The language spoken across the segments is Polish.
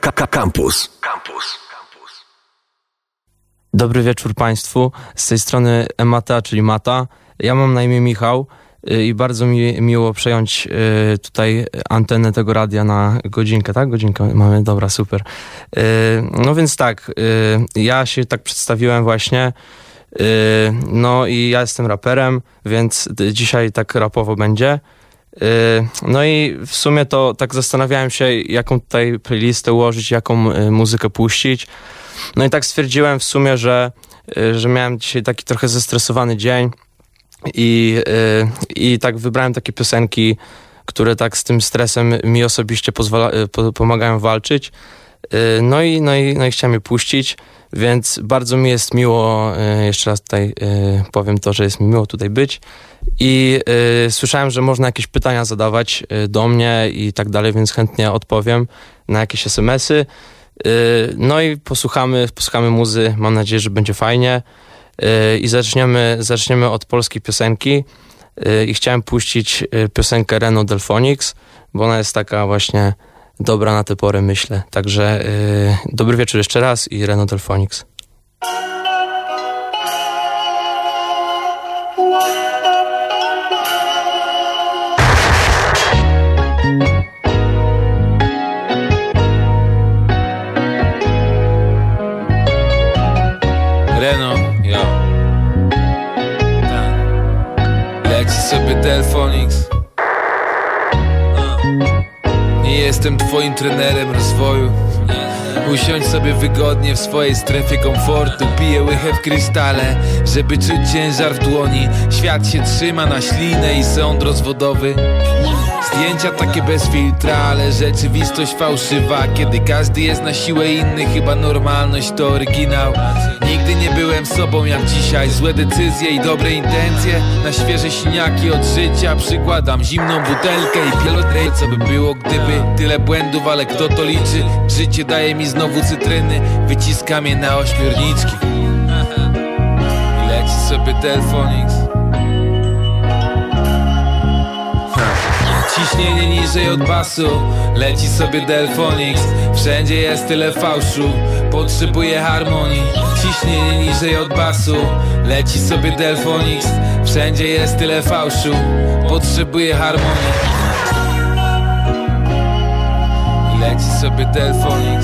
Campus. Campus. Dobry wieczór Państwu. Z tej strony Emata, czyli Mata. Ja mam na imię Michał y, i bardzo mi miło przejąć y, tutaj antenę tego radia na godzinkę, tak? Godzinkę mamy, dobra, super. Y, no więc tak, ja się tak przedstawiłem właśnie. No i ja jestem raperem, więc dzisiaj tak rapowo będzie. No i w sumie to tak zastanawiałem się, jaką tutaj playlistę ułożyć, jaką muzykę puścić. No i tak stwierdziłem w sumie, że, y, że miałem dzisiaj taki trochę zestresowany dzień i, y, i tak wybrałem takie piosenki, które tak z tym stresem mi osobiście pozwala, y, pomagają walczyć. No i, no, i, no i chciałem je puścić, więc bardzo mi jest miło, jeszcze raz tutaj powiem to, że jest mi miło tutaj być. I słyszałem, że można jakieś pytania zadawać do mnie i tak dalej, więc chętnie odpowiem na jakieś SMS-y. No i posłuchamy, posłuchamy muzy, mam nadzieję, że będzie fajnie. I zaczniemy, zaczniemy od polskiej piosenki. I chciałem puścić piosenkę Renault Delphonics, bo ona jest taka właśnie dobra na tę porę, myślę. Także dobry wieczór jeszcze raz i Renault. Delphonics jestem twoim trenerem rozwoju Usiądź sobie wygodnie w swojej strefie komfortu. Piję łychę w krystale, żeby czuć ciężar w dłoni. Świat się trzyma na ślinę i sąd rozwodowy. Zdjęcia takie bez filtra, ale rzeczywistość fałszywa. Kiedy każdy jest na siłę inny, chyba normalność to oryginał. Nigdy nie byłem sobą jak dzisiaj. Złe decyzje i dobre intencje. Na świeże siniaki od życia Przykładam zimną butelkę i pielotrej Co by było gdyby tyle błędów, ale kto to liczy? Życie daje mi znowu cytryny Wyciskam je na ośmiorniczki. I leci sobie Delphonics Ciśnienie niżej od basu Leci sobie Delphonics Wszędzie jest tyle fałszu Potrzebuję harmonii. Ciśnienie niżej od basu Leci sobie Delphonics Wszędzie jest tyle fałszu Potrzebuję harmonii. Leci sobie Delphonics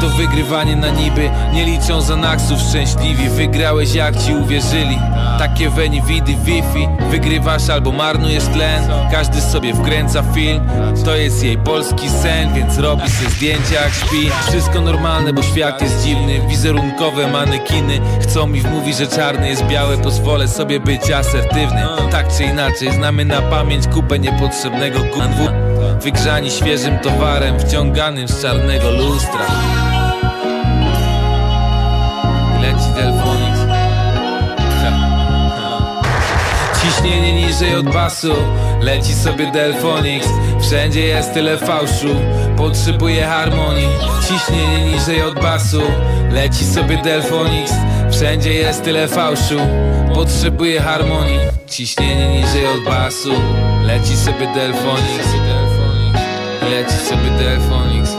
to wygrywanie na niby. Nie liczą za naksów szczęśliwi. Wygrałeś jak ci uwierzyli. Takie weni widy wifi. Wygrywasz albo marnujesz tlen. Każdy sobie wkręca film. To jest jej polski sen Więc robi sobie zdjęcia jak śpi. Wszystko normalne, bo świat jest dziwny. Wizerunkowe manekiny. Chcą mi wmówić, że czarny jest biały. Pozwolę sobie być asertywny. Tak czy inaczej znamy na pamięć Kupę niepotrzebnego gówna Wygrzani świeżym towarem Wciąganym z czarnego lustra. Leci Delphonics Ciśnienie niżej od basu. Leci sobie Delphonics Wszędzie jest tyle fałszu. Potrzebuję harmonii. Ciśnienie niżej od basu. Leci sobie Delphonics Wszędzie jest tyle fałszu. Potrzebuję harmonii. Ciśnienie niżej od basu. Leci sobie Delphonics leci sobie Delphonics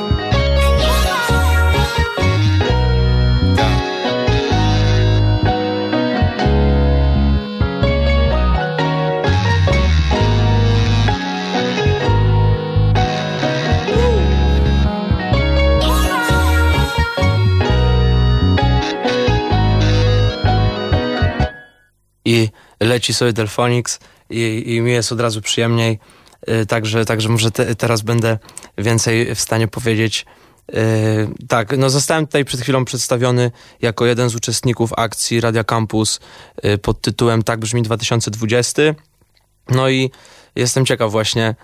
I leci sobie Delphonics i, i mi jest od razu przyjemniej także, także może te, teraz będę więcej w stanie powiedzieć. Yy, tak, no zostałem tutaj przed chwilą przedstawiony jako jeden z uczestników akcji Radia Campus yy, pod tytułem Tak brzmi 2020. No i jestem ciekaw właśnie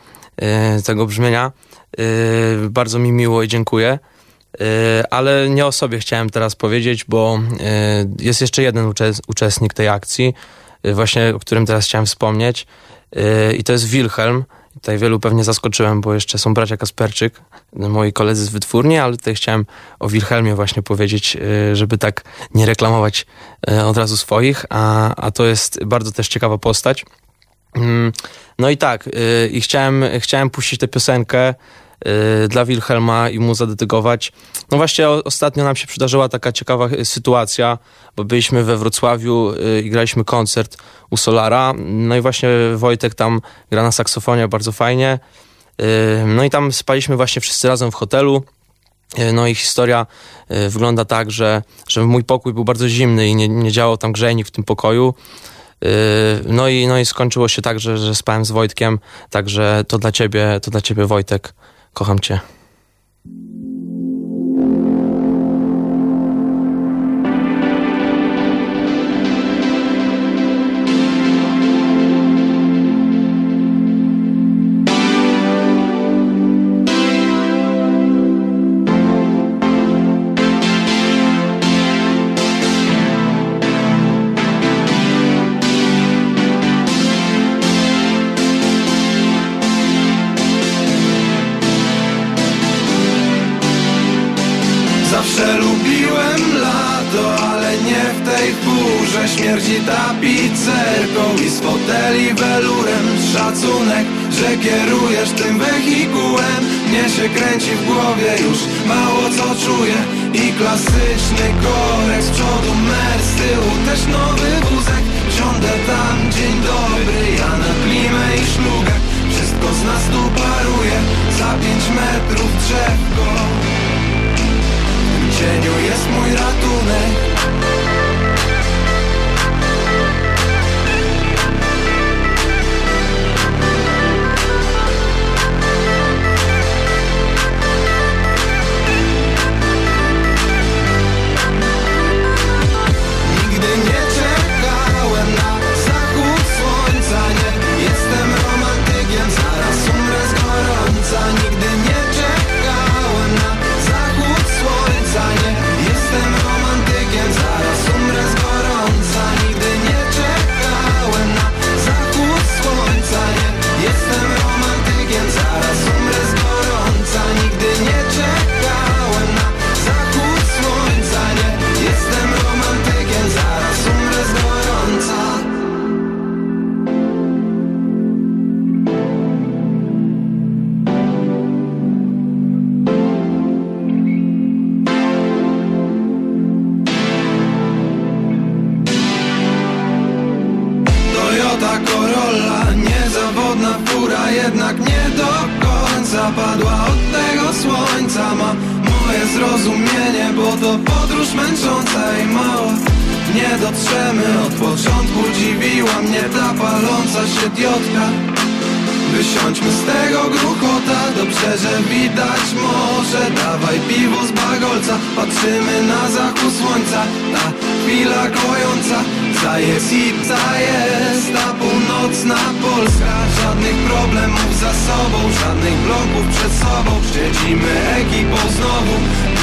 yy, tego brzmienia. Bardzo mi miło i dziękuję. Ale nie o sobie chciałem teraz powiedzieć, bo jest jeszcze jeden uczestnik tej akcji, właśnie o którym teraz chciałem wspomnieć. I to jest Wilhelm. Tutaj wielu pewnie zaskoczyłem, bo jeszcze są bracia Kasperczyk, moi koledzy z wytwórni, ale tutaj chciałem o Wilhelmie właśnie powiedzieć, y, żeby tak nie reklamować y, od razu swoich, a, a to jest bardzo też ciekawa postać. Mm, no i tak, y, i chciałem, chciałem puścić tę piosenkę dla Wilhelma i mu zadedykować. No właśnie ostatnio nam się przydarzyła taka ciekawa sytuacja, bo byliśmy we Wrocławiu i graliśmy koncert u Solara. No i właśnie Wojtek tam gra na saksofonie bardzo fajnie. No i tam spaliśmy właśnie wszyscy razem w hotelu. No i historia wygląda tak, że, że mój pokój był bardzo zimny i nie, nie działał tam grzejnik w tym pokoju. No i, no i skończyło się tak, że, że spałem z Wojtkiem, także to dla ciebie, to dla ciebie Wojtek, kocham cię. podróż męcząca i mała Nie dotrzemy od początku Dziwiła mnie ta paląca się diotka. Wysiądźmy z tego gruchota Dobrze, że widać może. Dawaj piwo z bagolca Patrzymy na zachód słońca. Ta chwila kojąca Zajest i zajest Ta północna Polska Żadnych problemów za sobą Żadnych bloków przed sobą. Siedzimy ekipą znowu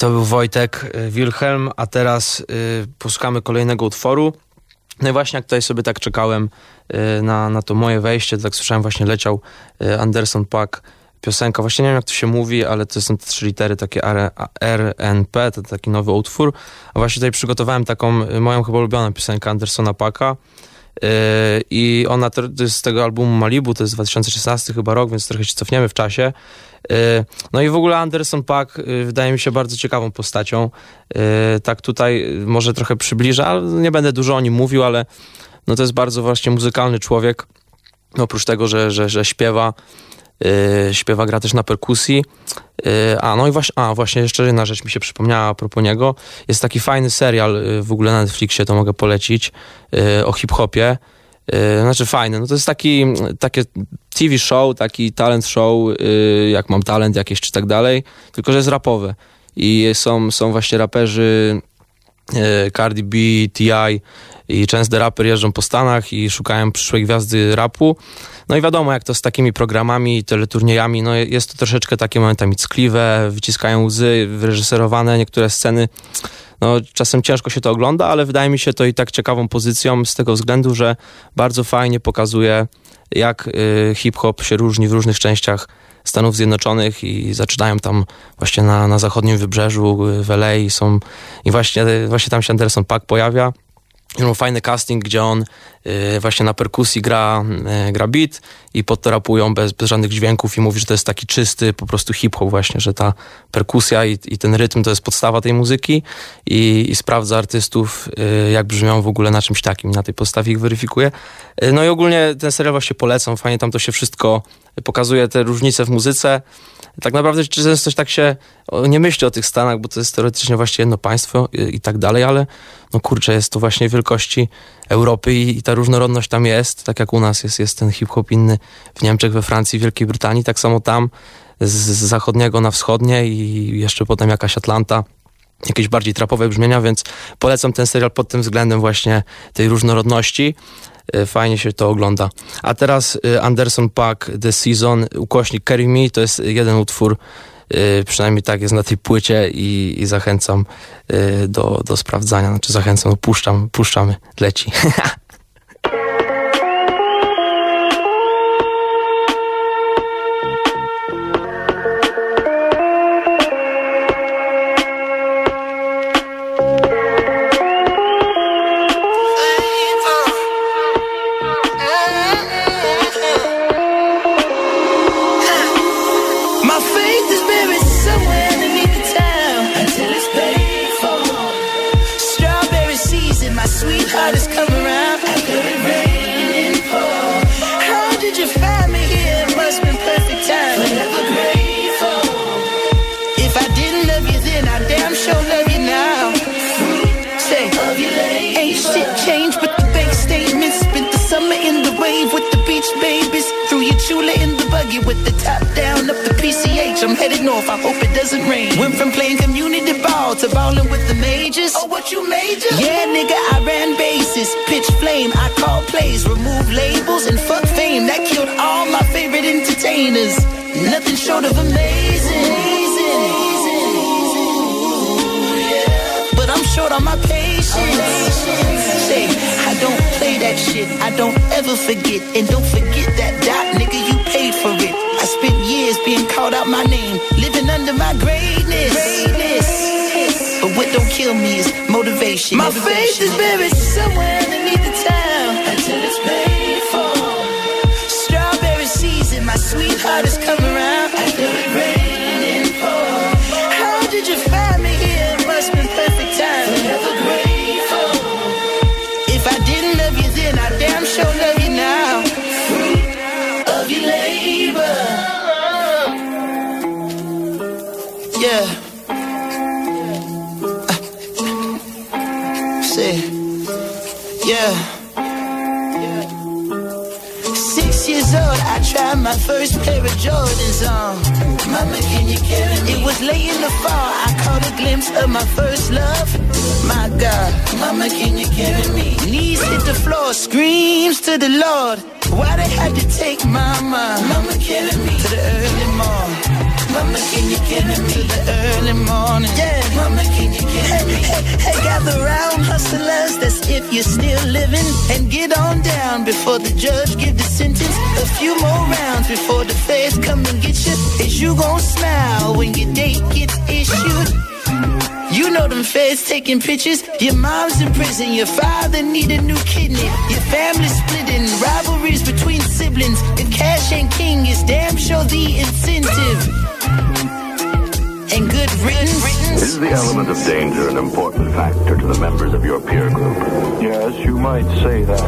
był Wojtek y, Wilhelm, a teraz y, posłuchamy kolejnego utworu. No i właśnie jak tutaj sobie tak czekałem na, na to moje wejście, tak słyszałem właśnie leciał Anderson Pack piosenka, właśnie nie wiem jak to się mówi, ale to są te trzy litery, takie RNP, to taki nowy utwór. A właśnie tutaj przygotowałem taką moją chyba ulubioną piosenkę Andersona Packa. I ona z tego albumu Malibu, to jest 2016 chyba rok, więc trochę się cofniemy w czasie. No i w ogóle Anderson Paak wydaje mi się bardzo ciekawą postacią. Tak tutaj może trochę przybliża, ale nie będę dużo o nim mówił, ale no to jest bardzo właśnie muzykalny człowiek. Oprócz tego, że, że, że śpiewa, Yy, śpiewa, gra też na perkusji. Yy, a no i właśnie, a właśnie jeszcze jedna rzecz mi się przypomniała a propos niego. Jest taki fajny serial yy, w ogóle na Netflixie, to mogę polecić, o hip-hopie. Znaczy fajny, no to jest taki takie TV show, taki talent show, jak mam talent jakieś czy tak dalej, tylko że jest rapowe. I są, są właśnie raperzy Cardi B, T.I., i często raper jeżdżą po Stanach i szukają przyszłej gwiazdy rapu. No i wiadomo, jak to z takimi programami, teleturniejami, no jest to troszeczkę takie momentami ckliwe, wyciskają łzy, wyreżyserowane niektóre sceny. No, czasem ciężko się to ogląda, ale wydaje mi się to i tak ciekawą pozycją z tego względu, że bardzo fajnie pokazuje, jak y, hip-hop się różni w różnych częściach Stanów Zjednoczonych i zaczynają tam właśnie na, na zachodnim wybrzeżu y, w LA i są i właśnie, właśnie tam się Anderson Paak pojawia miał fajny casting, gdzie on y, właśnie na perkusji gra, y, gra beat i pod to rapują bez, bez żadnych dźwięków i mówi, że to jest taki czysty po prostu hip-hop właśnie, że ta perkusja i, i ten rytm to jest podstawa tej muzyki i, i sprawdza artystów, y, jak brzmią w ogóle na czymś takim, na tej podstawie ich weryfikuje. No i ogólnie ten serial właśnie polecam, fajnie tam to się wszystko pokazuje, te różnice w muzyce, tak naprawdę często tak się nie myśli o tych Stanach, bo to jest teoretycznie właśnie jedno państwo i, i tak dalej, ale no kurczę, jest to właśnie wielkości Europy i, i, ta różnorodność tam jest, tak jak u nas jest, jest ten hip-hop inny w Niemczech, we Francji, Wielkiej Brytanii, tak samo tam z, z zachodniego na wschodnie i jeszcze potem jakaś Atlanta jakieś bardziej trapowe brzmienia, więc polecam ten serial pod tym względem właśnie tej różnorodności. E, fajnie się to ogląda. A teraz e, Anderson Pack The Season, ukośnik Carry Me, to jest jeden utwór, e, przynajmniej tak jest na tej płycie i, i zachęcam do, do sprawdzania, znaczy zachęcam, no puszczam, puszczamy, leci. I hope it doesn't rain. Went from playing community ball to balling with the majors. Oh, what you major? Yeah, nigga, I ran bases, pitch flame. I call plays, remove labels, and fuck fame. That killed all my favorite entertainers. Nothing short of amazing. I'm short on my patience. Say, I don't play that shit. I don't ever forget. And don't forget that kill me is motivation. My motivation. faith is buried somewhere. Late in the fall, I caught a glimpse of my first love. My God, Mama, can you carry me? Knees hit the floor, screams to the Lord. Why they had to take Mama? Mama, carry me to the early morning. Mama, can you get it the early morning? Yeah. Mama, can you get it hey, hey, hey, gather round, hustlers, that's if you're still living. And get on down before the judge give the sentence. A few more rounds before the feds come and get you. Is you gon' smile when your date gets issued? You know them feds taking pictures. Your mom's in prison. Your father need a new kidney. Your family's splitting. Rivalries between siblings. The cash ain't king, it's damn sure the incentive and good riddance. Is the element of danger an important factor to the members of your peer group? Yes, you might say that.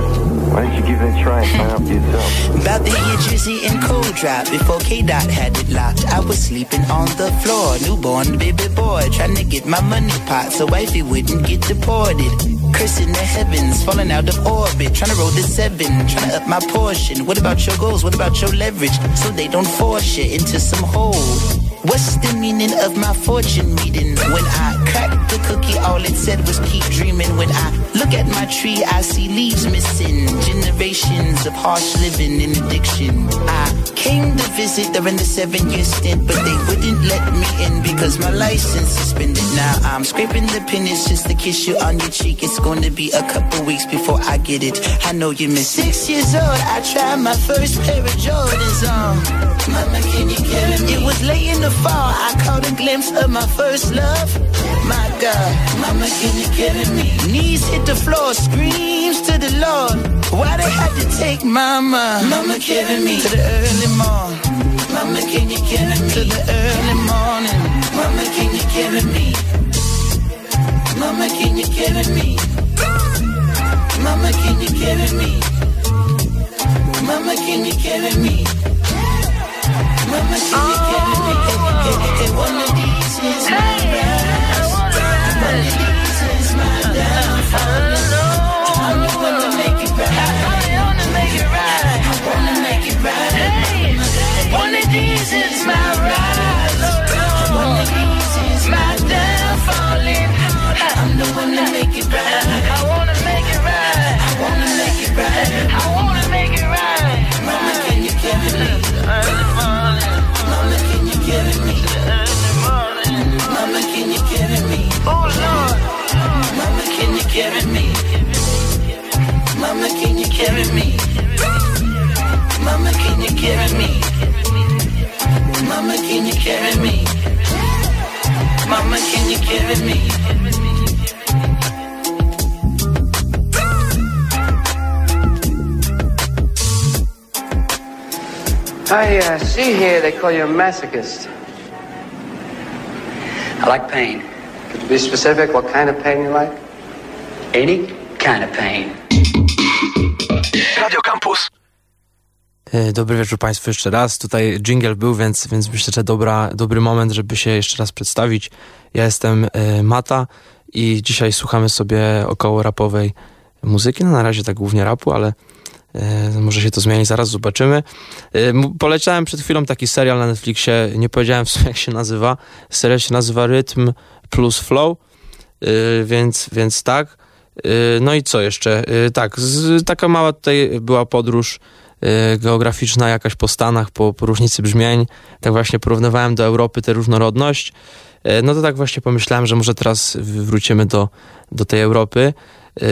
Why don't you give it a try and find out for yourself? About the year Drizzy and Cold Drop, before K-Dot had it locked, I was sleeping on the floor. Newborn baby boy, trying to get my money pot so wifey wouldn't get deported. Cursing the heavens, falling out of orbit, trying to roll the seven, trying to up my portion. What about your goals? What about your leverage? So they don't force you into some hole. What's the meaning of my fortune reading? When I cracked the cookie, all it said was keep dreaming. When I look at my tree, I see leaves missing. Generations of harsh living and addiction. I came to visit during the seven year stint, but they wouldn't let me in because my license suspended. Now I'm scraping the pennies just to kiss you on your cheek. It's to be a couple weeks before I get it. I know you miss six years old. I tried my first pair of Jordans on. Mama, can you carry me? It was late in the I caught a glimpse of my first love. My God, Mama, can you carry me? Knees hit the floor, screams to the Lord. Why they had to take Mama? Mama, carry me to the early morning. Mama, can you carry me to the early morning? Mama, can you carry me? Mama, can you carry me? Mama, can you carry me? Mama, can you me? Hey, I wanna ride. One of these is my downfall. Carry me? Mama, can you carry me? Mama, can you carry me? Mama, can you carry me? I uh, see here they call you a masochist. I like pain. Could you be specific what kind of pain you like? Any kind of pain. Radio Campus. E, Dobry wieczór Państwu jeszcze raz. Tutaj jingle był, więc, więc myślę, że dobra, dobry moment, żeby się jeszcze raz przedstawić. Ja jestem e, Mata i dzisiaj słuchamy sobie około rapowej muzyki. No na razie tak głównie rapu, ale e, może się to zmieni, zaraz zobaczymy. Poleciałem przed chwilą taki serial na Netflixie, nie powiedziałem w sumie jak się nazywa. Serial się nazywa Rytm plus Flow, więc, więc tak. E, No i co jeszcze? E, Tak, z, taka mała tutaj była podróż e, geograficzna jakaś po Stanach, po, po różnicy brzmień. Tak właśnie porównywałem do Europy tę różnorodność. E, No to tak właśnie pomyślałem, że może teraz wrócimy do, do tej Europy. E,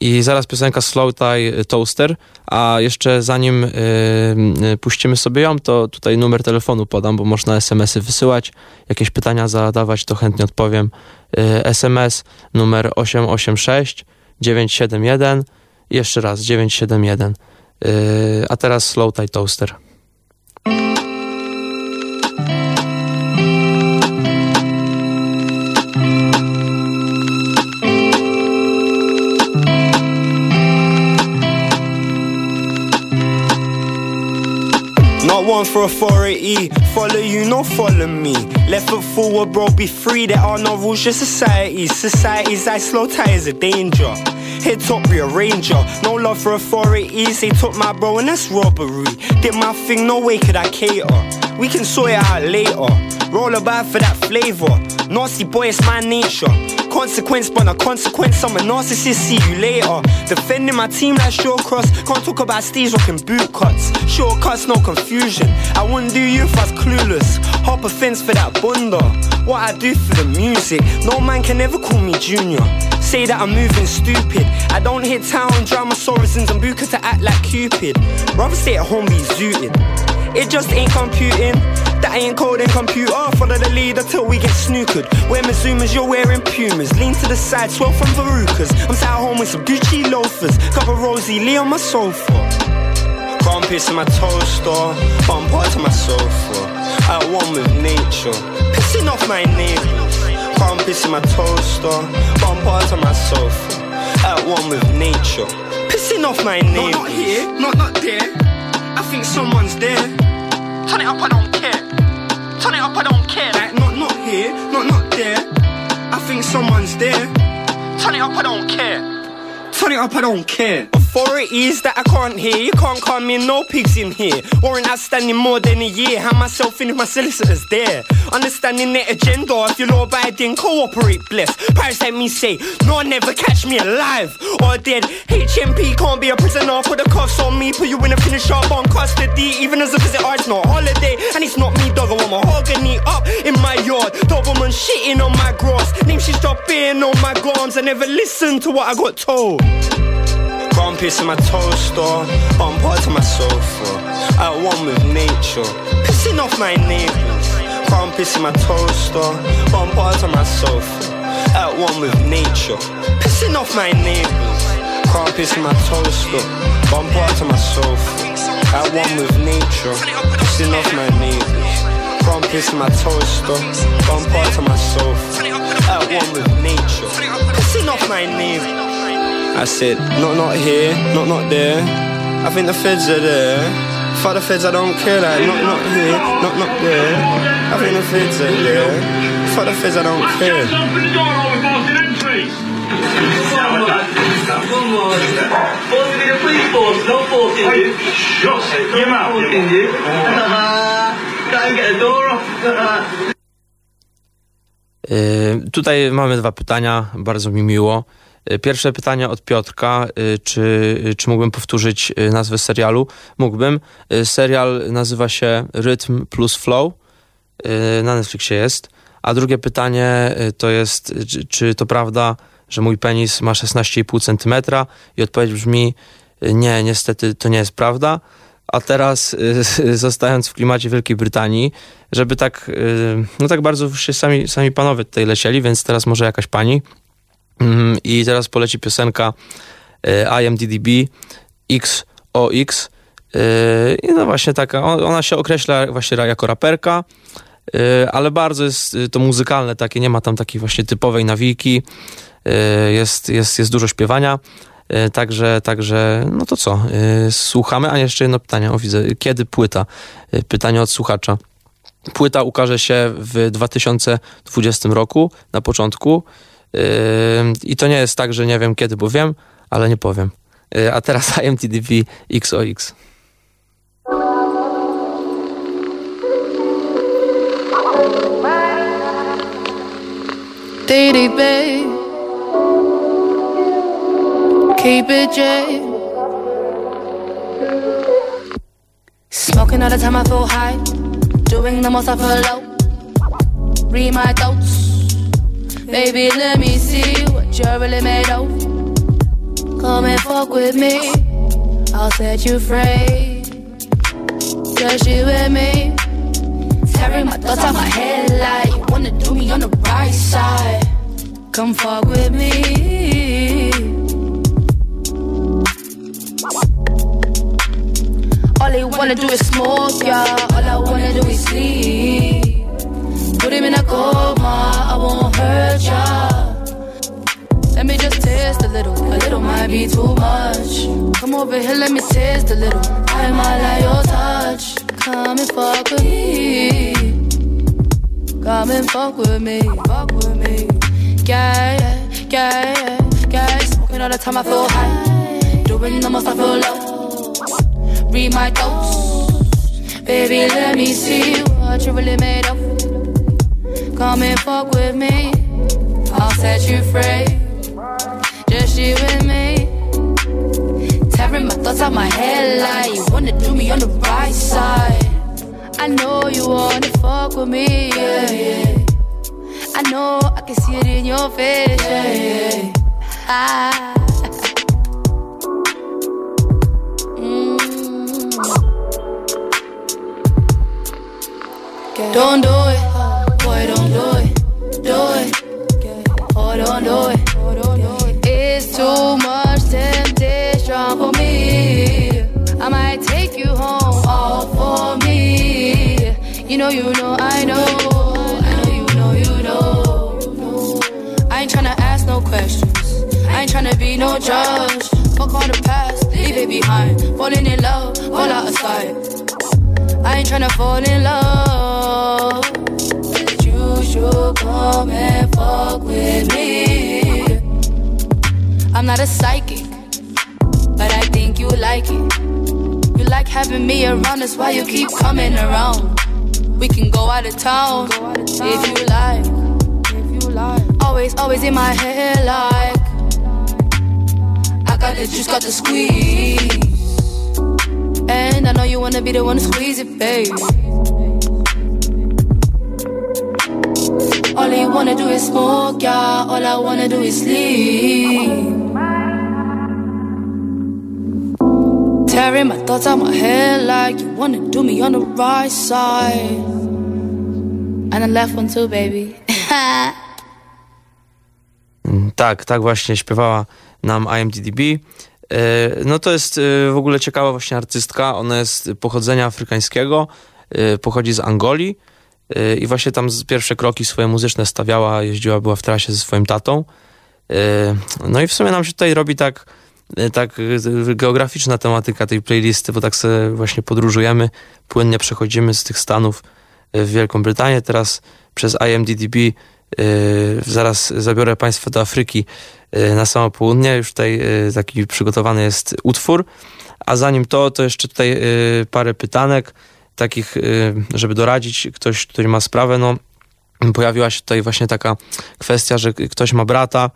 I zaraz piosenka Slow Tie Toaster, a jeszcze zanim e, puścimy sobie ją, to tutaj numer telefonu podam, bo można SMS-y wysyłać, jakieś pytania zadawać, to chętnie odpowiem. SMS numer 886 971 i jeszcze raz 971. Yy, a teraz Slow Tie Toaster. One for authority, follow you, not follow me. Left foot forward, bro, be free. There are no rules, just society. Society's like slow tie is a danger. Hit top rearranger, no love for authorities. They took my bro, and that's robbery. Did my thing, no way could I cater. We can sort it out later. Roll a for that flavor. Nasty boy, it's my nature. Consequence, but a consequence. I'm a narcissist. See you later. Defending my team like short cross. Can't talk about Steve's rocking boot cuts. Shortcuts, no confusion. I wouldn't do you if I was clueless. Hop a fence for that bunda. What I do for the music. No man can ever call me junior. Say that I'm moving stupid. I don't hit town, drama Sorrisons and Buka to act like Cupid. Rather stay at home, be zooted. It just ain't computing. That ain't code and computer. Follow the leader till we get snookered. Wear Mizumas, you're wearing Pumas. Lean to the side, swell from Verucas. I'm sat at home with some Gucci loafers. Cup of Rosie Lee on my sofa. Got piss in my toaster. Bump to my sofa. At one with nature. Pissing off my neighbors. Got piss in my toaster. Bump to my sofa. At one with nature. Pissing off my neighbors. Not, not here, not not there. I think someone's there. Turn it up, I don't care. Turn it up, I don't care. Like, not, not here, not, not there. I think someone's there. Turn it up, I don't care. Turn it up, I don't care. Authorities that I can't hear. You can't come in, no pigs in here. Warrant outstanding more than a year. Have myself in if my solicitors there. Understanding their agenda. If you're law abiding, cooperate, bless. Paris let me say, no, never catch me alive or dead. HMP can't be a prisoner. Put the cuffs on me, put you in a finish up on custody. Even as a visitor, oh, it's not holiday. And it's not me, dog. I want mahogany up in my yard. Doberman shitting on my grass. Name she's dropping on my gums. I never listened to what I got told. Got piss in my toaster, bump to my sofa. At one with nature, pissing off my neighbors. Got piss in my toaster, bump to my sofa. At one with nature, pissing off my neighbors. Got piss in my toaster, bump to my sofa. At one with nature, pissing off my neighbors. Piss in my toaster, bump to my sofa. At one with nature, pissing off my neighbors. I said, not not here, not not there. I think the feds are there. For the feds, I don't care. Like, not not here, not not there. I think the feds are there. For the feds, I don't care. Tutaj mamy dwa pytania, bardzo mi miło. Y, pierwsze pytanie od Piotrka, y, czy, y, czy mógłbym powtórzyć nazwę serialu? Mógłbym. Serial nazywa się Rytm plus Flow. Na Netflixie jest. A drugie pytanie to jest, czy, czy to prawda, że mój penis ma 16,5 cm? I odpowiedź brzmi, nie, niestety to nie jest prawda. A teraz, zostając w klimacie Wielkiej Brytanii, żeby tak, no tak bardzo już się sami, sami panowie tutaj lecieli, więc teraz może jakaś pani I teraz poleci piosenka e, IMDDB XOX. E, I no właśnie taka, ona się określa właśnie jako raperka, e, ale bardzo jest to muzykalne takie, nie ma tam takiej właśnie typowej nawiki, jest, jest, jest dużo śpiewania. Także, także, no to co? Słuchamy, a jeszcze jedno pytanie. O, widzę, kiedy płyta? Pytanie od słuchacza. Płyta ukaże się w 2020 roku, na początku. I to nie jest tak, że nie wiem kiedy, bo wiem, ale nie powiem. Yy, a teraz IMTDV XOX. DDB Keep it J. Smoking all the time I feel high. Doing the most I feel low. Read my thoughts Baby, let me see what you're really made of. Come and fuck with me, I'll set you free. Just you and me. Tearing my thoughts out my head like you wanna do me on the right side. Come fuck with me. All they wanna do is smoke, yeah. All I wanna do is sleep. Put him in a coma, I won't hurt ya. Let me just taste a little, a little might be too much. Come over here, let me taste a little. I might like your touch. Come and fuck with me. Come and fuck with me, fuck with me. Yeah, yeah, yeah, yeah. Smoking all the time, I feel high. Doing the most, I feel low. Read my dose. Baby, let me see what you really made of. Come and fuck with me. I'll set you free. Just you and me. Tearing my thoughts out my head like you wanna do me on the right side. I know you wanna fuck with me, yeah, yeah. I know I can see it in your face, yeah, yeah. Ah. Mm. Don't do it, It's too much temptation for me. I might take you home all for me. You know, you know, I know. I know, you know, you know. I ain't tryna ask no questions. I ain't tryna be no judge. Fuck all the past, leave it behind. Falling in love, fall out of sight. I ain't tryna fall in love. You come and fuck with me. I'm not a psychic, but I think you like it. You like having me around, that's why you keep coming around. We can go out of town if you like. Always, always in my head, like I got the juice, got the squeeze. And I know you wanna be the one to squeeze it, babe. Wanna do is smoke, yeah. All I wanna do is sleep. Tearing my thoughts out my head like you wanna do me on the right side. And the left one too, baby. Tak, tak właśnie śpiewała nam IMDb. No to jest w ogóle ciekawa właśnie artystka. Ona jest pochodzenia afrykańskiego, pochodzi z Angolii i właśnie tam pierwsze kroki swoje muzyczne stawiała, jeździła, była w trasie ze swoim tatą. No i w sumie nam się tutaj robi tak, tak geograficzna tematyka tej playlisty, bo tak sobie właśnie podróżujemy, płynnie przechodzimy z tych Stanów w Wielką Brytanię, teraz przez IMDb zaraz zabiorę Państwa do Afryki na samo południe. Już tutaj taki przygotowany jest utwór. A zanim to, to jeszcze tutaj parę pytanek, takich, żeby doradzić ktoś, który ma sprawę. No, pojawiła się tutaj właśnie taka kwestia, że ktoś ma brata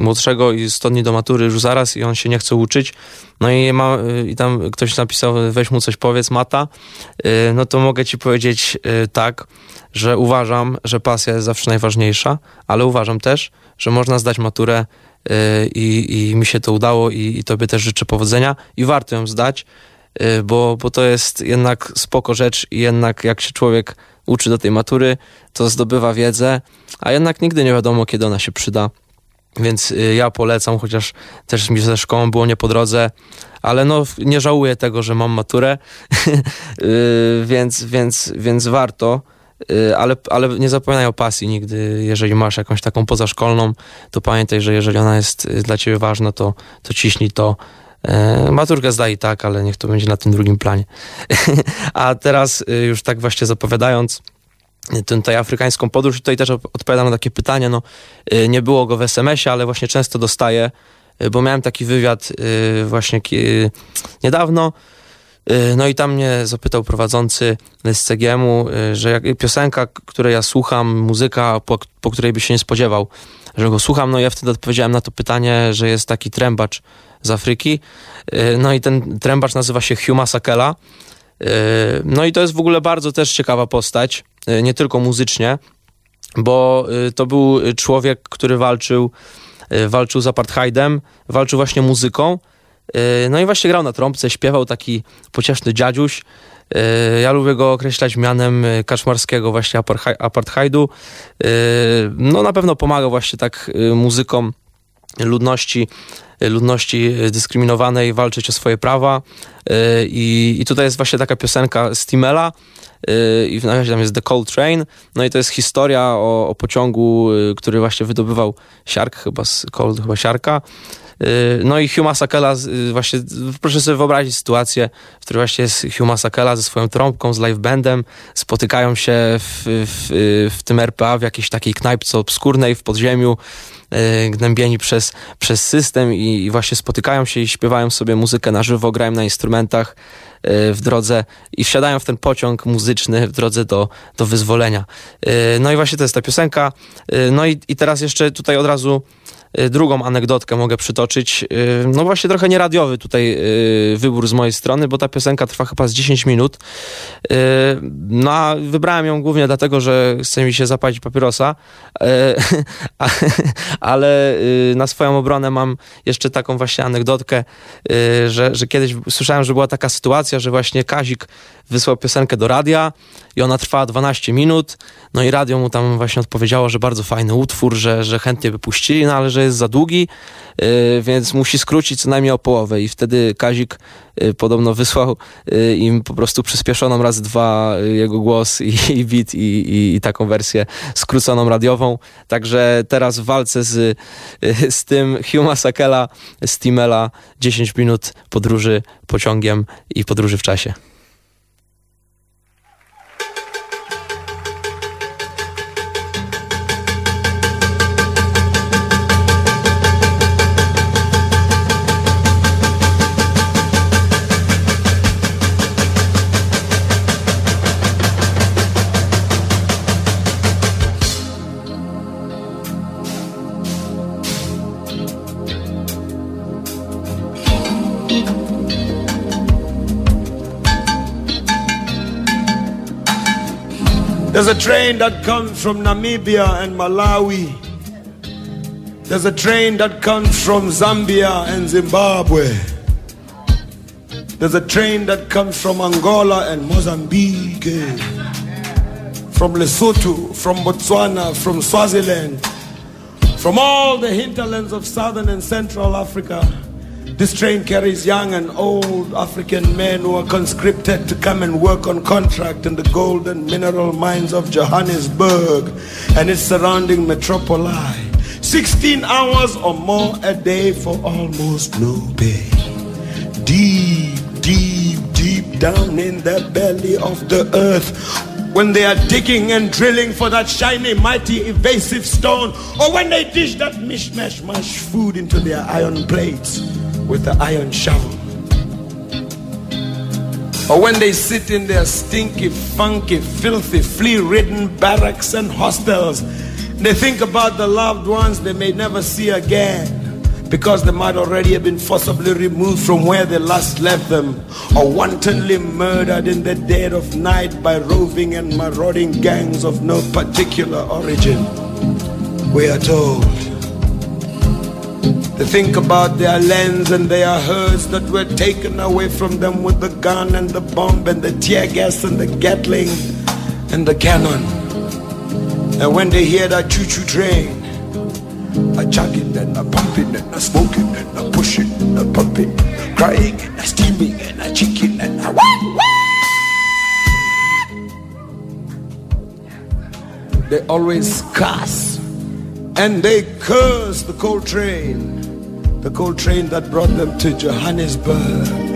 młodszego i 100 dni do matury już zaraz i on się nie chce uczyć. No i, ma, i tam ktoś napisał, weź mu coś powiedz, mata. No to mogę ci powiedzieć tak, że uważam, że pasja jest zawsze najważniejsza, ale uważam też, że można zdać maturę i, i mi się to udało i, i tobie też życzę powodzenia i warto ją zdać, bo, bo to jest jednak spoko rzecz i jednak jak się człowiek uczy do tej matury, to zdobywa wiedzę, a jednak nigdy nie wiadomo, kiedy ona się przyda. Więc ja polecam, chociaż też mi ze szkołą było nie po drodze, ale no nie żałuję tego, że mam maturę, więc, więc, więc warto. Ale, ale nie zapominaj o pasji nigdy. Jeżeli masz jakąś taką pozaszkolną, to pamiętaj, że jeżeli ona jest dla ciebie ważna, to, to ciśnij to. Maturkę zdaj tak, ale niech to będzie na tym drugim planie. A teraz już tak właśnie zapowiadając, tutaj afrykańską podróż. Tutaj też odpowiadam na takie pytanie. No, nie było go w SMS-ie, ale właśnie często dostaję, bo miałem taki wywiad właśnie niedawno. No i tam mnie zapytał prowadzący z CGM-u, że jak piosenka, której ja słucham, muzyka, po, po której by się nie spodziewał, że go słucham. No i ja wtedy odpowiedziałem na to pytanie, że jest taki trębacz z Afryki. No i ten trębacz nazywa się Huma Sakela. No i to jest w ogóle bardzo też ciekawa postać, nie tylko muzycznie, bo to był człowiek, który walczył, walczył z apartheidem, walczył właśnie muzyką, no i właśnie grał na trąbce, śpiewał taki pocieszny dziadziuś. Ja lubię go określać mianem kaczmarskiego właśnie apartheidu. No na pewno pomagał właśnie tak muzykom ludności, ludności dyskryminowanej walczyć o swoje prawa. I, i tutaj jest właśnie taka piosenka Stimela i w nawiasie tam jest The Cold Train. No i to jest historia o, o pociągu, który właśnie wydobywał siarkę, chyba z Cold, chyba siarka. No i Huma Sakela, właśnie proszę sobie wyobrazić sytuację, w której właśnie jest Huma Sakela ze swoją trąbką, z live bandem, spotykają się w, w, w tym RPA w jakiejś takiej knajpce obskurnej w podziemiu, gnębieni przez, przez system i, właśnie spotykają się i śpiewają sobie muzykę na żywo, grają na instrumentach w drodze i wsiadają w ten pociąg muzyczny w drodze do, do wyzwolenia. No i właśnie to jest ta piosenka. No i, i teraz jeszcze tutaj od razu drugą anegdotkę mogę przytoczyć. Y, no właśnie trochę nieradiowy tutaj y, wybór z mojej strony, bo ta piosenka trwa chyba z 10 minut. Y, No a wybrałem ją głównie dlatego, że chce mi się zapalić papierosa, y, ale y, na swoją obronę mam jeszcze taką właśnie anegdotkę, y, że, że kiedyś słyszałem, że była taka sytuacja, że właśnie Kazik wysłał piosenkę do radia i ona trwała 12 minut, no i radio mu tam właśnie odpowiedziało, że bardzo fajny utwór, że, że chętnie by puścili, no ale że jest za długi, y, więc musi skrócić co najmniej o połowę i wtedy Kazik y, podobno wysłał y, im po prostu przyspieszoną raz dwa y, jego głos i, i beat i, i, i taką wersję skróconą radiową, także teraz w walce z, y, z tym Huma Sakela, z Timela 10 minut podróży pociągiem i podróży w czasie. There's a train that comes from Namibia and Malawi. There's a train that comes from Zambia and Zimbabwe. There's a train that comes from Angola and Mozambique. From Lesotho, from Botswana, from Swaziland, from all the hinterlands of southern and central Africa. This train carries young and old African men who are conscripted to come and work on contract in the gold and mineral mines of Johannesburg and its surrounding metropoli. 16 hours or more a day for almost no pay. Deep, deep, deep down in the belly of the earth. When they are digging and drilling for that shiny, mighty, evasive stone, or when they dish that mishmash mash food into their iron plates with the iron shovel. Or when they sit in their stinky, funky, filthy, flea ridden barracks and hostels, they think about the loved ones they may never see again because they might already have been forcibly removed from where they last left them or wantonly murdered in the dead of night by roving and marauding gangs of no particular origin. We are told. They think about their lands and their herds that were taken away from them with the gun and the bomb and the tear gas and the gatling and the cannon. And when they hear that choo-choo train, a it and I pump it and I smoke it and I push it and I pump it, crying and a steaming and a chicken and I wah, wah. They always cuss and they curse the coal train, the coal train that brought them to Johannesburg.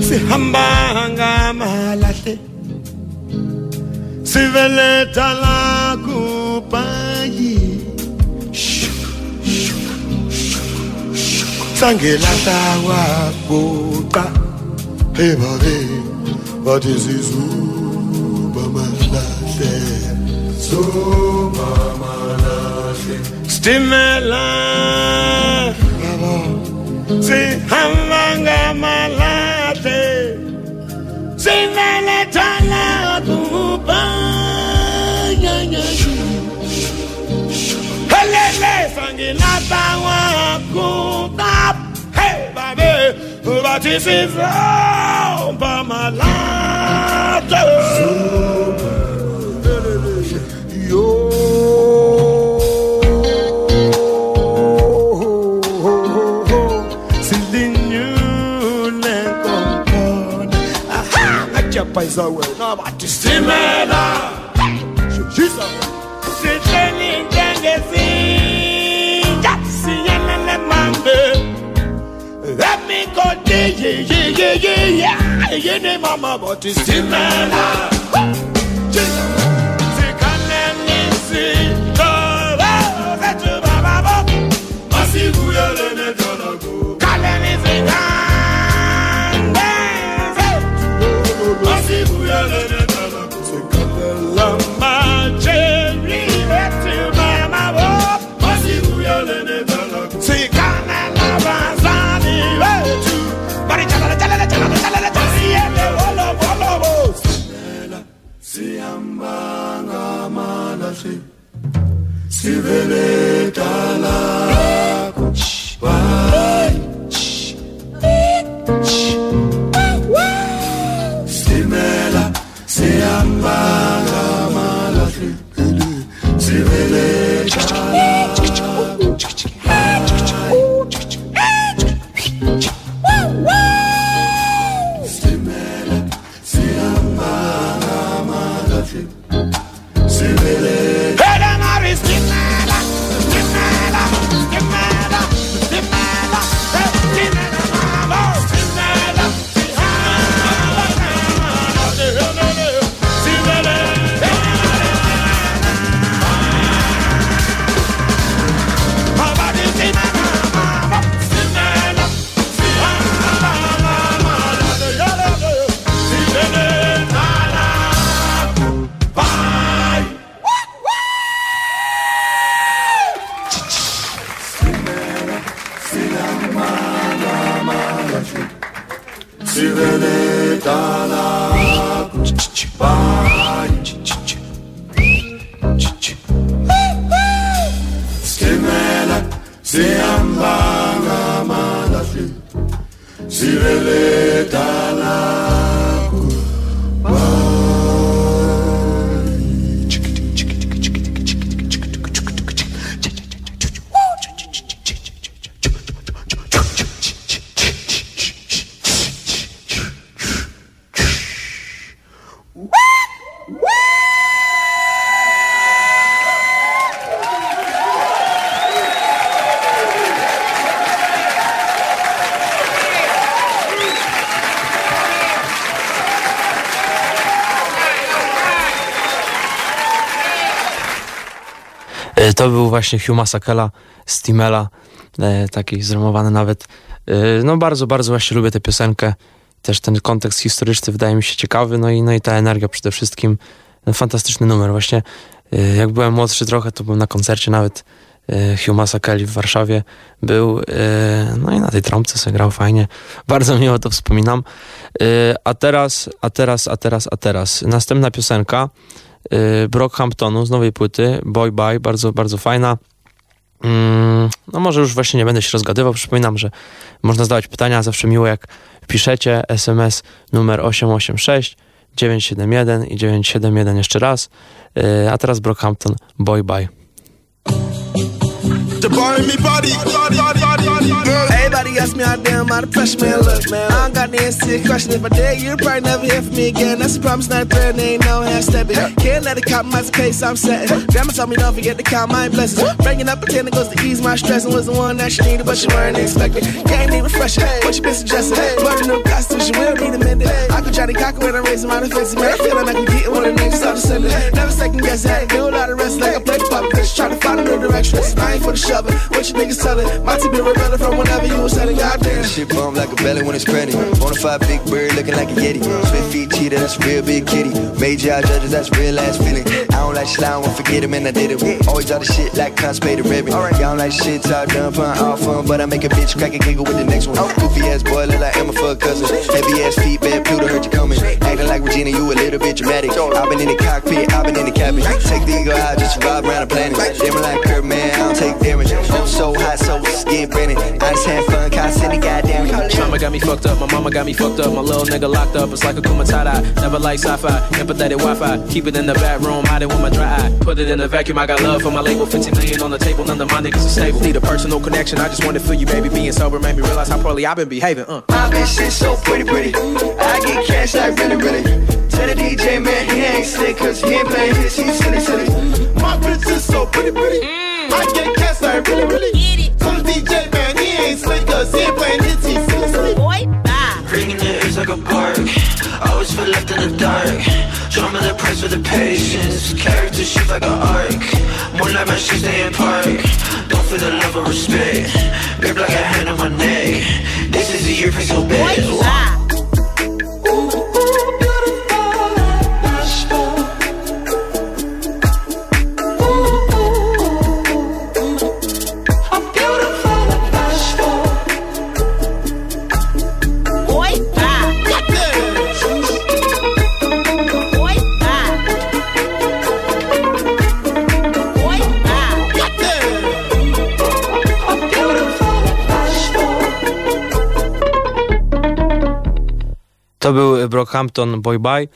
Sihamba ngamalahle siveleta la kupayi. Sangelahla wabuqa hey babe bathi sizuba malahle. Zuba malahle. Stimela yabo sihamba ngamalahle sinalethana kubanya helelesa nginata wakuta babe paisawe. Naba tisimena shushisa siteni njenge zinja siyenene mambe. Emi kote ye ye ye ye ye ye ne mama boti simena Jesus. Sikane nisi. sibeleta la To był właśnie Hugh Sakela z Timela, e, taki zrymowany nawet. E, No bardzo, bardzo właśnie lubię tę piosenkę. Też ten kontekst historyczny wydaje mi się ciekawy, no i, no i ta energia przede wszystkim. No, fantastyczny numer. Właśnie e, jak byłem młodszy trochę, to byłem na koncercie nawet e, Hugh Sakeli w Warszawie był, e, no i na tej trąbce sobie grał fajnie. Bardzo miło to wspominam. E, A teraz, a teraz, a teraz, a teraz. Następna piosenka Brockhamptonu z nowej płyty Boy Bye, bardzo, bardzo fajna. Mm, No może już właśnie nie będę się rozgadywał. Przypominam, że można zadawać pytania. Zawsze miło jak piszecie SMS numer 886 971 i 971 jeszcze raz. Y, A teraz Brockhampton Boy Bye. To burn me body. body, body, body, body. Everybody ask me how damn out of pressure, man. Look, man, I don't got the answer to question. If I did, you'd probably never hear from me again. That's a promise, not a threat, ain't no half stepping. Can't let it compromise the case I'm setting. Grandma told me don't forget to count my blessings. Bringing up a ten goes to ease my stress and was the one that she needed, but she weren't expecting. Can't even fresh what you been suggesting. Put a new costume, she will need amended. I could try to cock when I'm raising my defenses, man. I feel like I'm getting one of the niggas start descending. Never second guess, I do a lot of rest like I play the puppet. Just try to find a new direction. I ain't for the shoving. What you niggas telling? My team been rebelling from whenever you was selling. Goddamn. Shit bump like a belly when it's credit. Bonafide big bird looking like a yeti. Spit feet cheetah, that's real big kitty. Major eye judges, that's real ass feeling. I don't like slime, won't forget him, and I did it. Always all the shit like constipated ribbon. Y'all don't like shit, talk done, fun, all fun, but I make a bitch crack a giggle with the next one. Goofy ass boy, look like Emma for a cousin. Heavy ass feet, bad Pluto heard you coming. Acting like Regina, you a little bit dramatic. I've been in the cockpit, I've been in the cabin. Take the eagle eye, just ride around the planet. Damn like Kurt, man, got me fucked up, my mama got me fucked up, my little nigga locked up. It's like a kumatata. Never like sci-fi, empathetic Wi-Fi. Keep it in the back room, hide it with my dry eye. Put it in the vacuum, I got love for my label. 50 million on the table, none of my niggas are stable. Need a personal connection, I just wanna feel you, baby. Being sober made me realize how poorly I've been behaving. Uh. My bitch shit so pretty, pretty. I get cash like really, really. Tell the DJ man he ain't sick, cause he ain't playing his, he's silly, silly. My bitch is so pretty, pretty. I get cash like really, really. Tell the DJ man he ain't slick, cause he ain't playing his, a bark. Always feel left in the dark. Trauma the price for the patience. Character shift like an arc. More like my shit stay in park. Don't feel the love or respect. Grip like a hand on my neck. This is the year for so To był Brockhampton Boy Bye.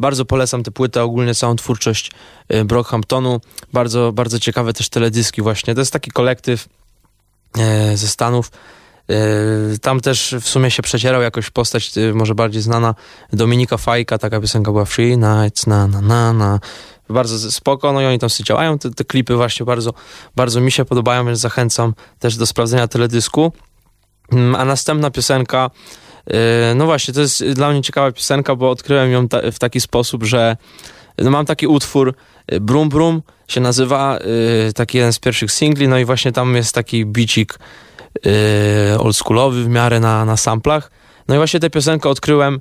Bardzo polecam tę płytę, ogólnie całą twórczość y, Brockhamptonu. Bardzo, bardzo ciekawe też teledyski właśnie. To jest taki kolektyw e, ze Stanów. E, tam też w sumie się przecierał jakoś postać e, może bardziej znana Dominika Fajka, taka piosenka była Free Nights, na na na na. Bardzo spoko, no i oni tam sobie działają. Te, te klipy właśnie bardzo, bardzo mi się podobają, więc zachęcam też do sprawdzenia teledysku. Mm, a następna piosenka no właśnie, to jest dla mnie ciekawa piosenka, bo odkryłem ją ta, w taki sposób, że no mam taki utwór Brum Brum się nazywa, taki jeden z pierwszych singli, no i właśnie tam jest taki bicik oldschoolowy w miarę na, na samplach. No i właśnie tę piosenkę odkryłem,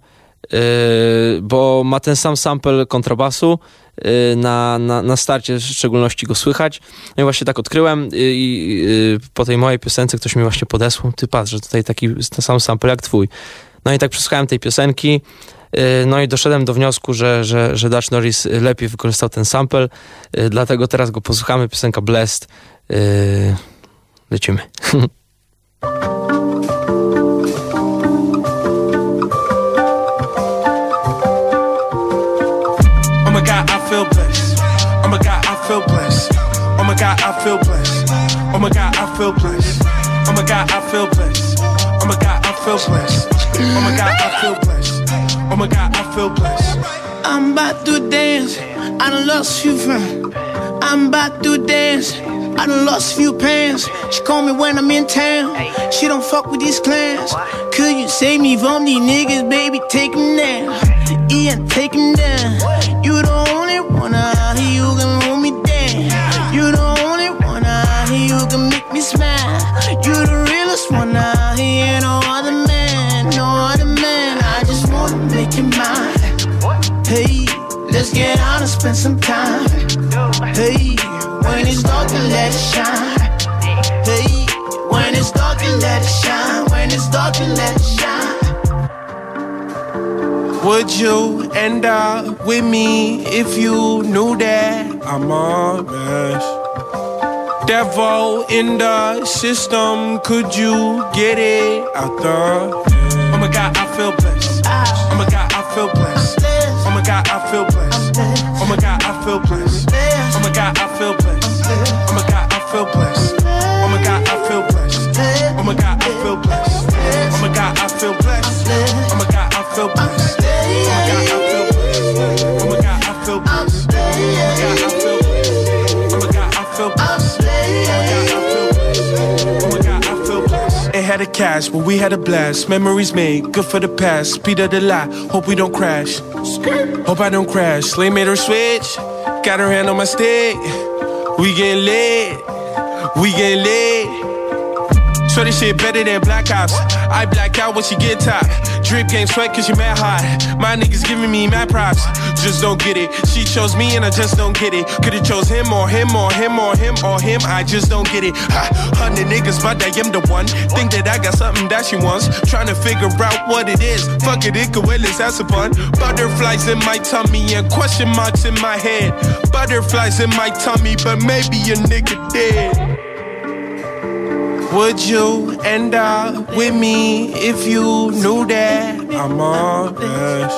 bo ma ten sam sample kontrabasu, na, na, na starcie w szczególności go słychać. No i właśnie tak odkryłem i, i po tej mojej piosence ktoś mi właśnie podesłał, ty patrz, że tutaj taki sam sample jak twój. No i tak przesłuchałem tej piosenki, no i doszedłem do wniosku, że, że, że Dutch Norris lepiej wykorzystał ten sample, dlatego teraz go posłuchamy, piosenka Blessed. Lecimy. my god, I feel blessed. Oh my god, I feel blessed. Oh my god, I feel blessed. Oh my god, I feel blessed. Oh my god, I feel blessed. Oh my god, I feel blessed. I'm about to dance. I lost few friends. I'm about to dance. I lost few pants. She call me when I'm in town. She don't fuck with these clans. Could you save me from these niggas, baby? Take them down. Ian, take them down. You the only one out here who can me smile. You the realest one out here, no other man, no other man. I just wanna make you mine. Hey, let's get out and spend some time. Hey, when it's dark, let it shine. Hey, when it's dark, let it shine. When it's dark, let it shine. Would you end up with me if you knew that I'm a mess? Devil in the system, could you get it out the? Oh my god, I feel blessed. Oh my god, I feel blessed. Oh my god, I feel blessed. Oh my god, I feel blessed. Oh my god, I feel blessed. Oh my god, I feel blessed. Oh my god, I feel blessed. Oh my god, I feel blessed. Oh my god, I feel blessed. Oh my god, I feel blessed. Oh my god, I feel blessed. Oh my god, I feel blessed. Oh my god, I feel blessed had a cash, but we had a blast. Memories made, good for the past. Speed of the lie, hope we don't crash. Hope I don't crash. Slay made her switch, got her hand on my stick. We get lit, we get lit. So this shit better than black ops. I black out when she get top. Drip game sweat cause you mad hot. My niggas giving me mad props. Just don't get it. She chose me and I just don't get it. Could've chose him or him or him or him or him. I just don't get it. Ha, hundred niggas, but I am the one. Think that I got something that she wants. Trying to figure out what it is. Fuck it, it could well, let's fun. Butterflies in my tummy and question marks in my head. Butterflies in my tummy, but maybe a nigga dead. Would you end up with me if you knew that I'm honest?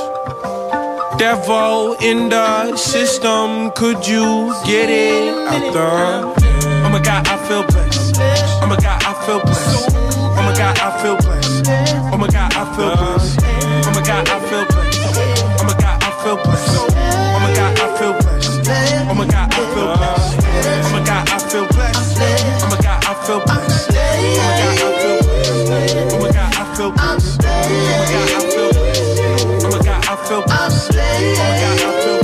Devil in the system, could you get it out the? Oh my god, I feel blessed. Oh my god, I feel blessed. Oh my god, I feel blessed. Oh my god, I feel blessed. Oh my god, I feel blessed. Oh my god, I feel blessed. Oh my god, I feel blessed. Oh my god, I feel blessed. Oh my god, I feel blessed. Oh my god, I feel blessed. feel blessed. Oh my god, I feel blessed. Oh, oh my god, I feel.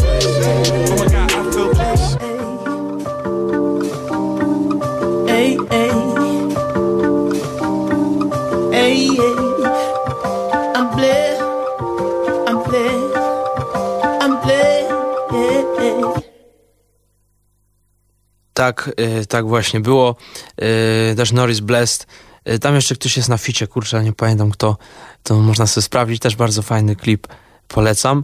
Oh my god, I feel Tak, yy, tak właśnie było. Yy, też Norris Blessed Y, tam jeszcze ktoś jest na ficie, kurczę, nie pamiętam kto, to można sobie sprawdzić, też bardzo fajny klip, polecam.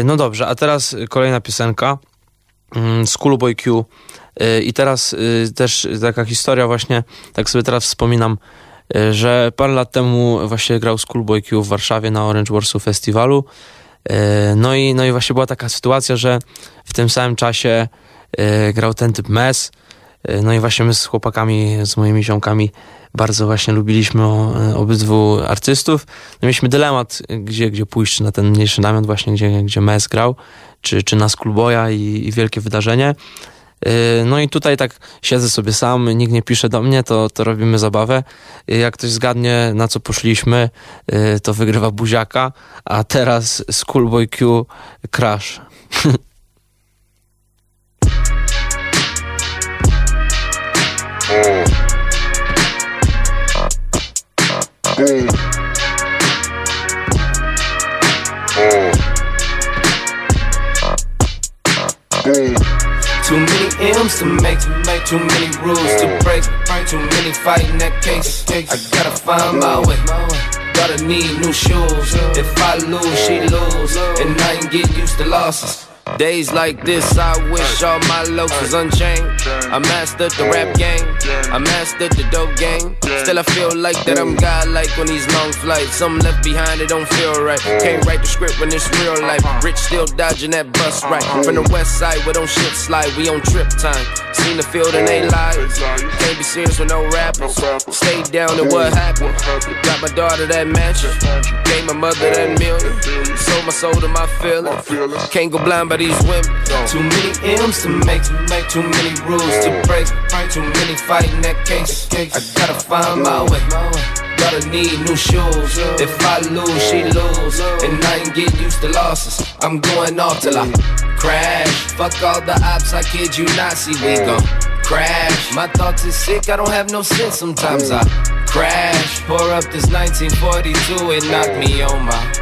Y, no dobrze, a teraz kolejna piosenka, mm, Schoolboy Q. Y, i teraz też taka historia właśnie, tak sobie teraz wspominam, że parę lat temu właśnie grał Schoolboy Q w Warszawie na Orange Warsaw Festiwalu, no i, no i właśnie była taka sytuacja, że w tym samym czasie grał ten typ Mes, no i właśnie my z chłopakami, z moimi ziomkami bardzo właśnie lubiliśmy e, obydwu artystów. No mieliśmy dylemat, gdzie, gdzie pójść, na ten mniejszy namiot właśnie, gdzie, gdzie Mes grał, czy, czy na Schoolboya i, i wielkie wydarzenie. E, no i tutaj tak siedzę sobie sam, nikt nie pisze do mnie, to, to robimy zabawę. E, jak ktoś zgadnie, na co poszliśmy, to wygrywa buziaka, a teraz Schoolboy Q Crash. Too many M's to make, make too many rules to break, break too many fighting that case. I gotta find my way. Gotta need new shoes. If I lose, she lose, and I ain't get used to losses. Days like this, I wish all my locals was unchained. I mastered the rap game, I mastered the dope game. Still, I feel like that I'm godlike on these long flights. Some left behind, it don't feel right. Can't write the script when it's real life. Rich still dodging that bus right. From the west side where don't shit slide, we on trip time. Seen the field and they lies. Can't be serious with no rappers. Stay down and what happened? Got my daughter that mansion. Gave my mother that million. Sold my soul to my feelings. Can't go blind Too many M's to make, make too many rules to break. Too many fighting that case. I gotta find my way. Gotta need new shoes. If I lose, she lose. And I ain't get used to losses. I'm going off till I crash. Fuck all the ops, I kid you not. See, we gon' crash. My thoughts is sick, I don't have no sense. Sometimes I crash. Pour up this 1942, it knocked me on my.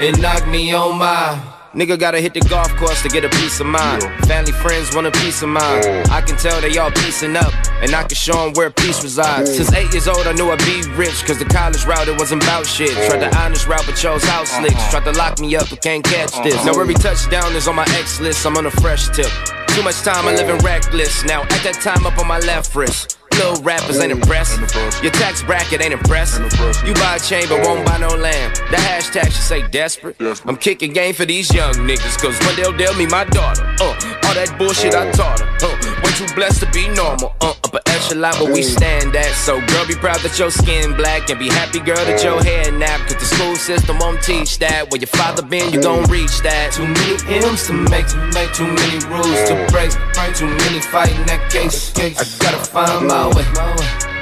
It knocked me on my. Nigga gotta hit the golf course to get a piece of mind. Family friends want a piece of mind. I can tell they all piecing up, and I can show them where peace resides. Since eight years old, I knew I'd be rich, cause the college route, it wasn't about shit. Tried the honest route, but chose house uh-huh. slicks. Tried to lock me up, but can't catch this. Uh-huh. Now every touchdown is on my X list, I'm on a fresh tip. Too much time, I live in reckless. Now at that time, up on my left wrist. Little rappers ain't impressed. Your tax bracket ain't impressed. You buy a chain but won't buy no land. The hashtag should say desperate. I'm kicking game for these young niggas, cause one they'll me my daughter. Uh, all that bullshit I taught her. Uh, way too blessed to be normal. Uh, upper echelon where we stand at. So, girl, be proud that your skin black. And be happy, girl, that your hair nap. Cause the school system won't teach that. Where your father been, you gon' reach that. Too many M's to make, to make too many rules to break. Too many fighting that case. I gotta find my way.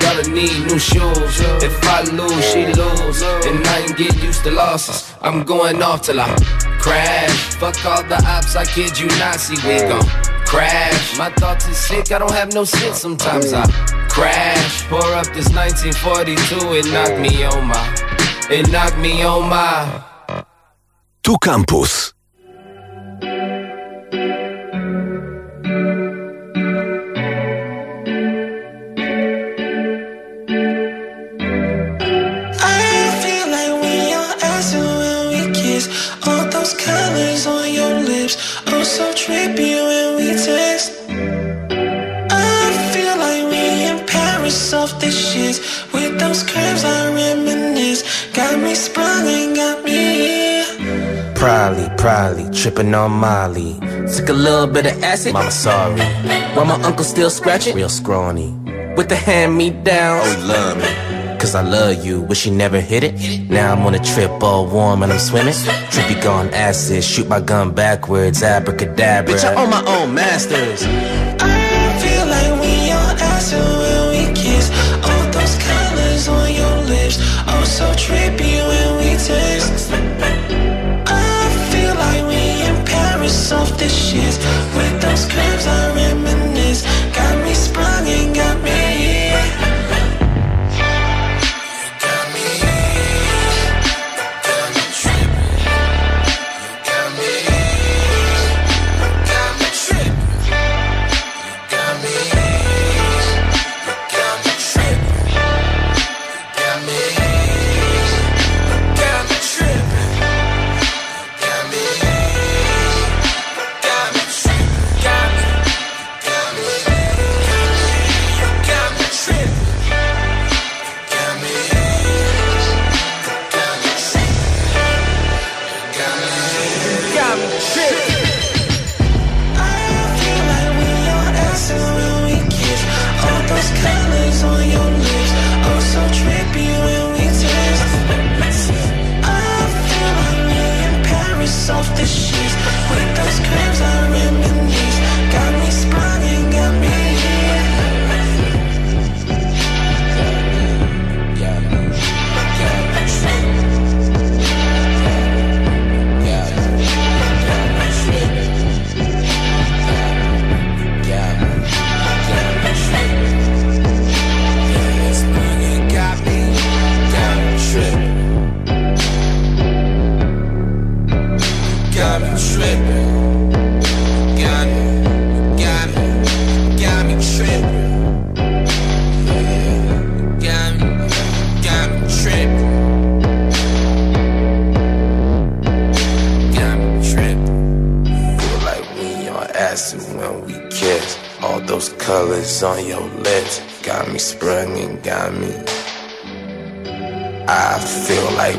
Gotta need new shoes. If I lose, she lose. And I ain't get used to losses. I'm going off till I crash. Fuck all the ops, I kid you not. See, we gon' crash. My thoughts is sick, I don't have no sense. Sometimes I crash. Pour up this 1942, it knocked me on my. It knocked me on my. Tu Campus. Trippy when we text. I feel like we in Paris off the shits, with those curves I reminisce, got me sprung and got me. Probably, probably tripping on Molly. Took a little bit of acid, mama sorry. While my uncle still scratching, real scrawny. With the hand me down, oh he love me. Cause I love you, wish you never hit it. Now I'm on a trip all warm and I'm swimming. Trippy gone acid, shoot my gun backwards, abracadabra. Bitch, I own my own masters. I feel like you're asking when we kiss, all those colors on your lips, oh so trippy when we text. I feel like we in Paris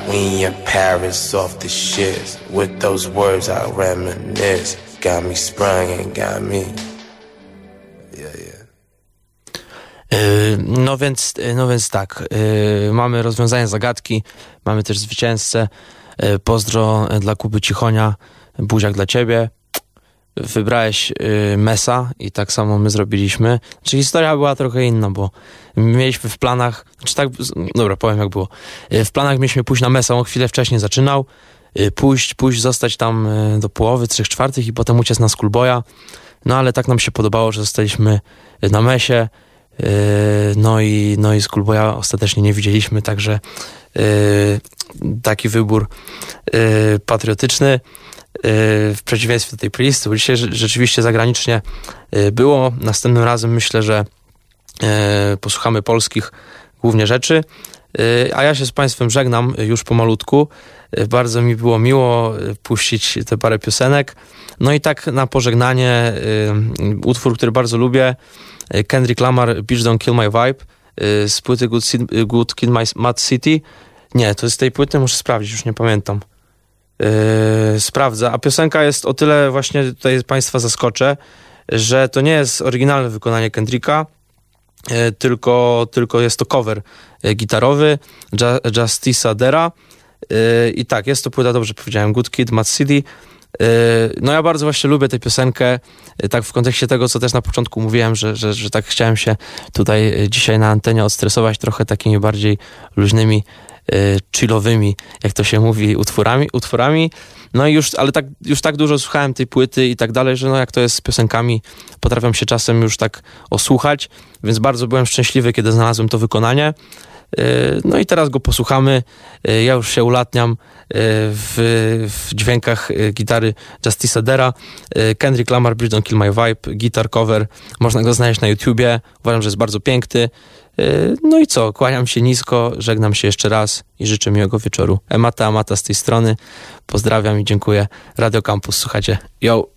we in Paris off the shits. With those words I reminisce. Got me sprung and got me. Yy, No więc, no więc tak, yy, mamy rozwiązanie zagadki, mamy też zwycięzcę. Pozdro dla Kuby Cichonia, buziak dla ciebie. Wybrałeś yy, Mesa i tak samo my zrobiliśmy. Czy historia była trochę inna, bo mieliśmy w planach, czy tak, dobra, powiem jak było. Yy, W planach mieliśmy pójść na Mesa, on chwilę wcześniej zaczynał. Yy, Pójść, pójść, zostać tam do połowy, trzech czwartych i potem uciec na Schoolboya. No ale tak nam się podobało, że zostaliśmy na Mesie. No i, no i Schoolboya ostatecznie nie widzieliśmy, także taki wybór patriotyczny w przeciwieństwie do tej playlisty, bo dzisiaj rze- rzeczywiście zagranicznie yy, było. Następnym razem myślę, że yy, posłuchamy polskich głównie rzeczy. Yy, A ja się z Państwem żegnam już pomalutku. Bardzo mi było miło puścić te parę piosenek. No i tak na pożegnanie utwór, który bardzo lubię. Kendrick Lamar, Beach Don't Kill My Vibe z płyty Good, Good Kid My- Mad City. Nie, to jest z tej płyty, muszę sprawdzić, już nie pamiętam. Yy, sprawdzę. A piosenka jest o tyle właśnie tutaj Państwa zaskoczę, że to nie jest oryginalne wykonanie Kendricka, yy, tylko, tylko jest to cover yy, gitarowy Ju- Justice'a Dera. Yy, I tak, jest to płyta, dobrze powiedziałem, Good Kid, Mad City. Yy, No ja bardzo właśnie lubię tę piosenkę, tak w kontekście tego, co też na początku mówiłem, że, że, że tak chciałem się tutaj dzisiaj na antenie odstresować trochę takimi bardziej luźnymi, chillowymi, jak to się mówi, utworami, utworami. No i już, ale tak, już tak dużo słuchałem tej płyty i tak dalej, że no jak to jest z piosenkami, potrafiam się czasem już tak osłuchać, więc bardzo byłem szczęśliwy, kiedy znalazłem to wykonanie. Yy, No i teraz go posłuchamy. Yy, Ja już się ulatniam yy, w, w dźwiękach gitary Justice Dera. Kendrick Lamar, Bridge Don't Kill My Vibe, gitar cover. Można go znaleźć na YouTubie. Uważam, że jest bardzo piękny. No i co? Kłaniam się nisko, żegnam się jeszcze raz i życzę miłego wieczoru. Emata, Amata z tej strony. Pozdrawiam i dziękuję. Radio Campus, słuchajcie. Yo!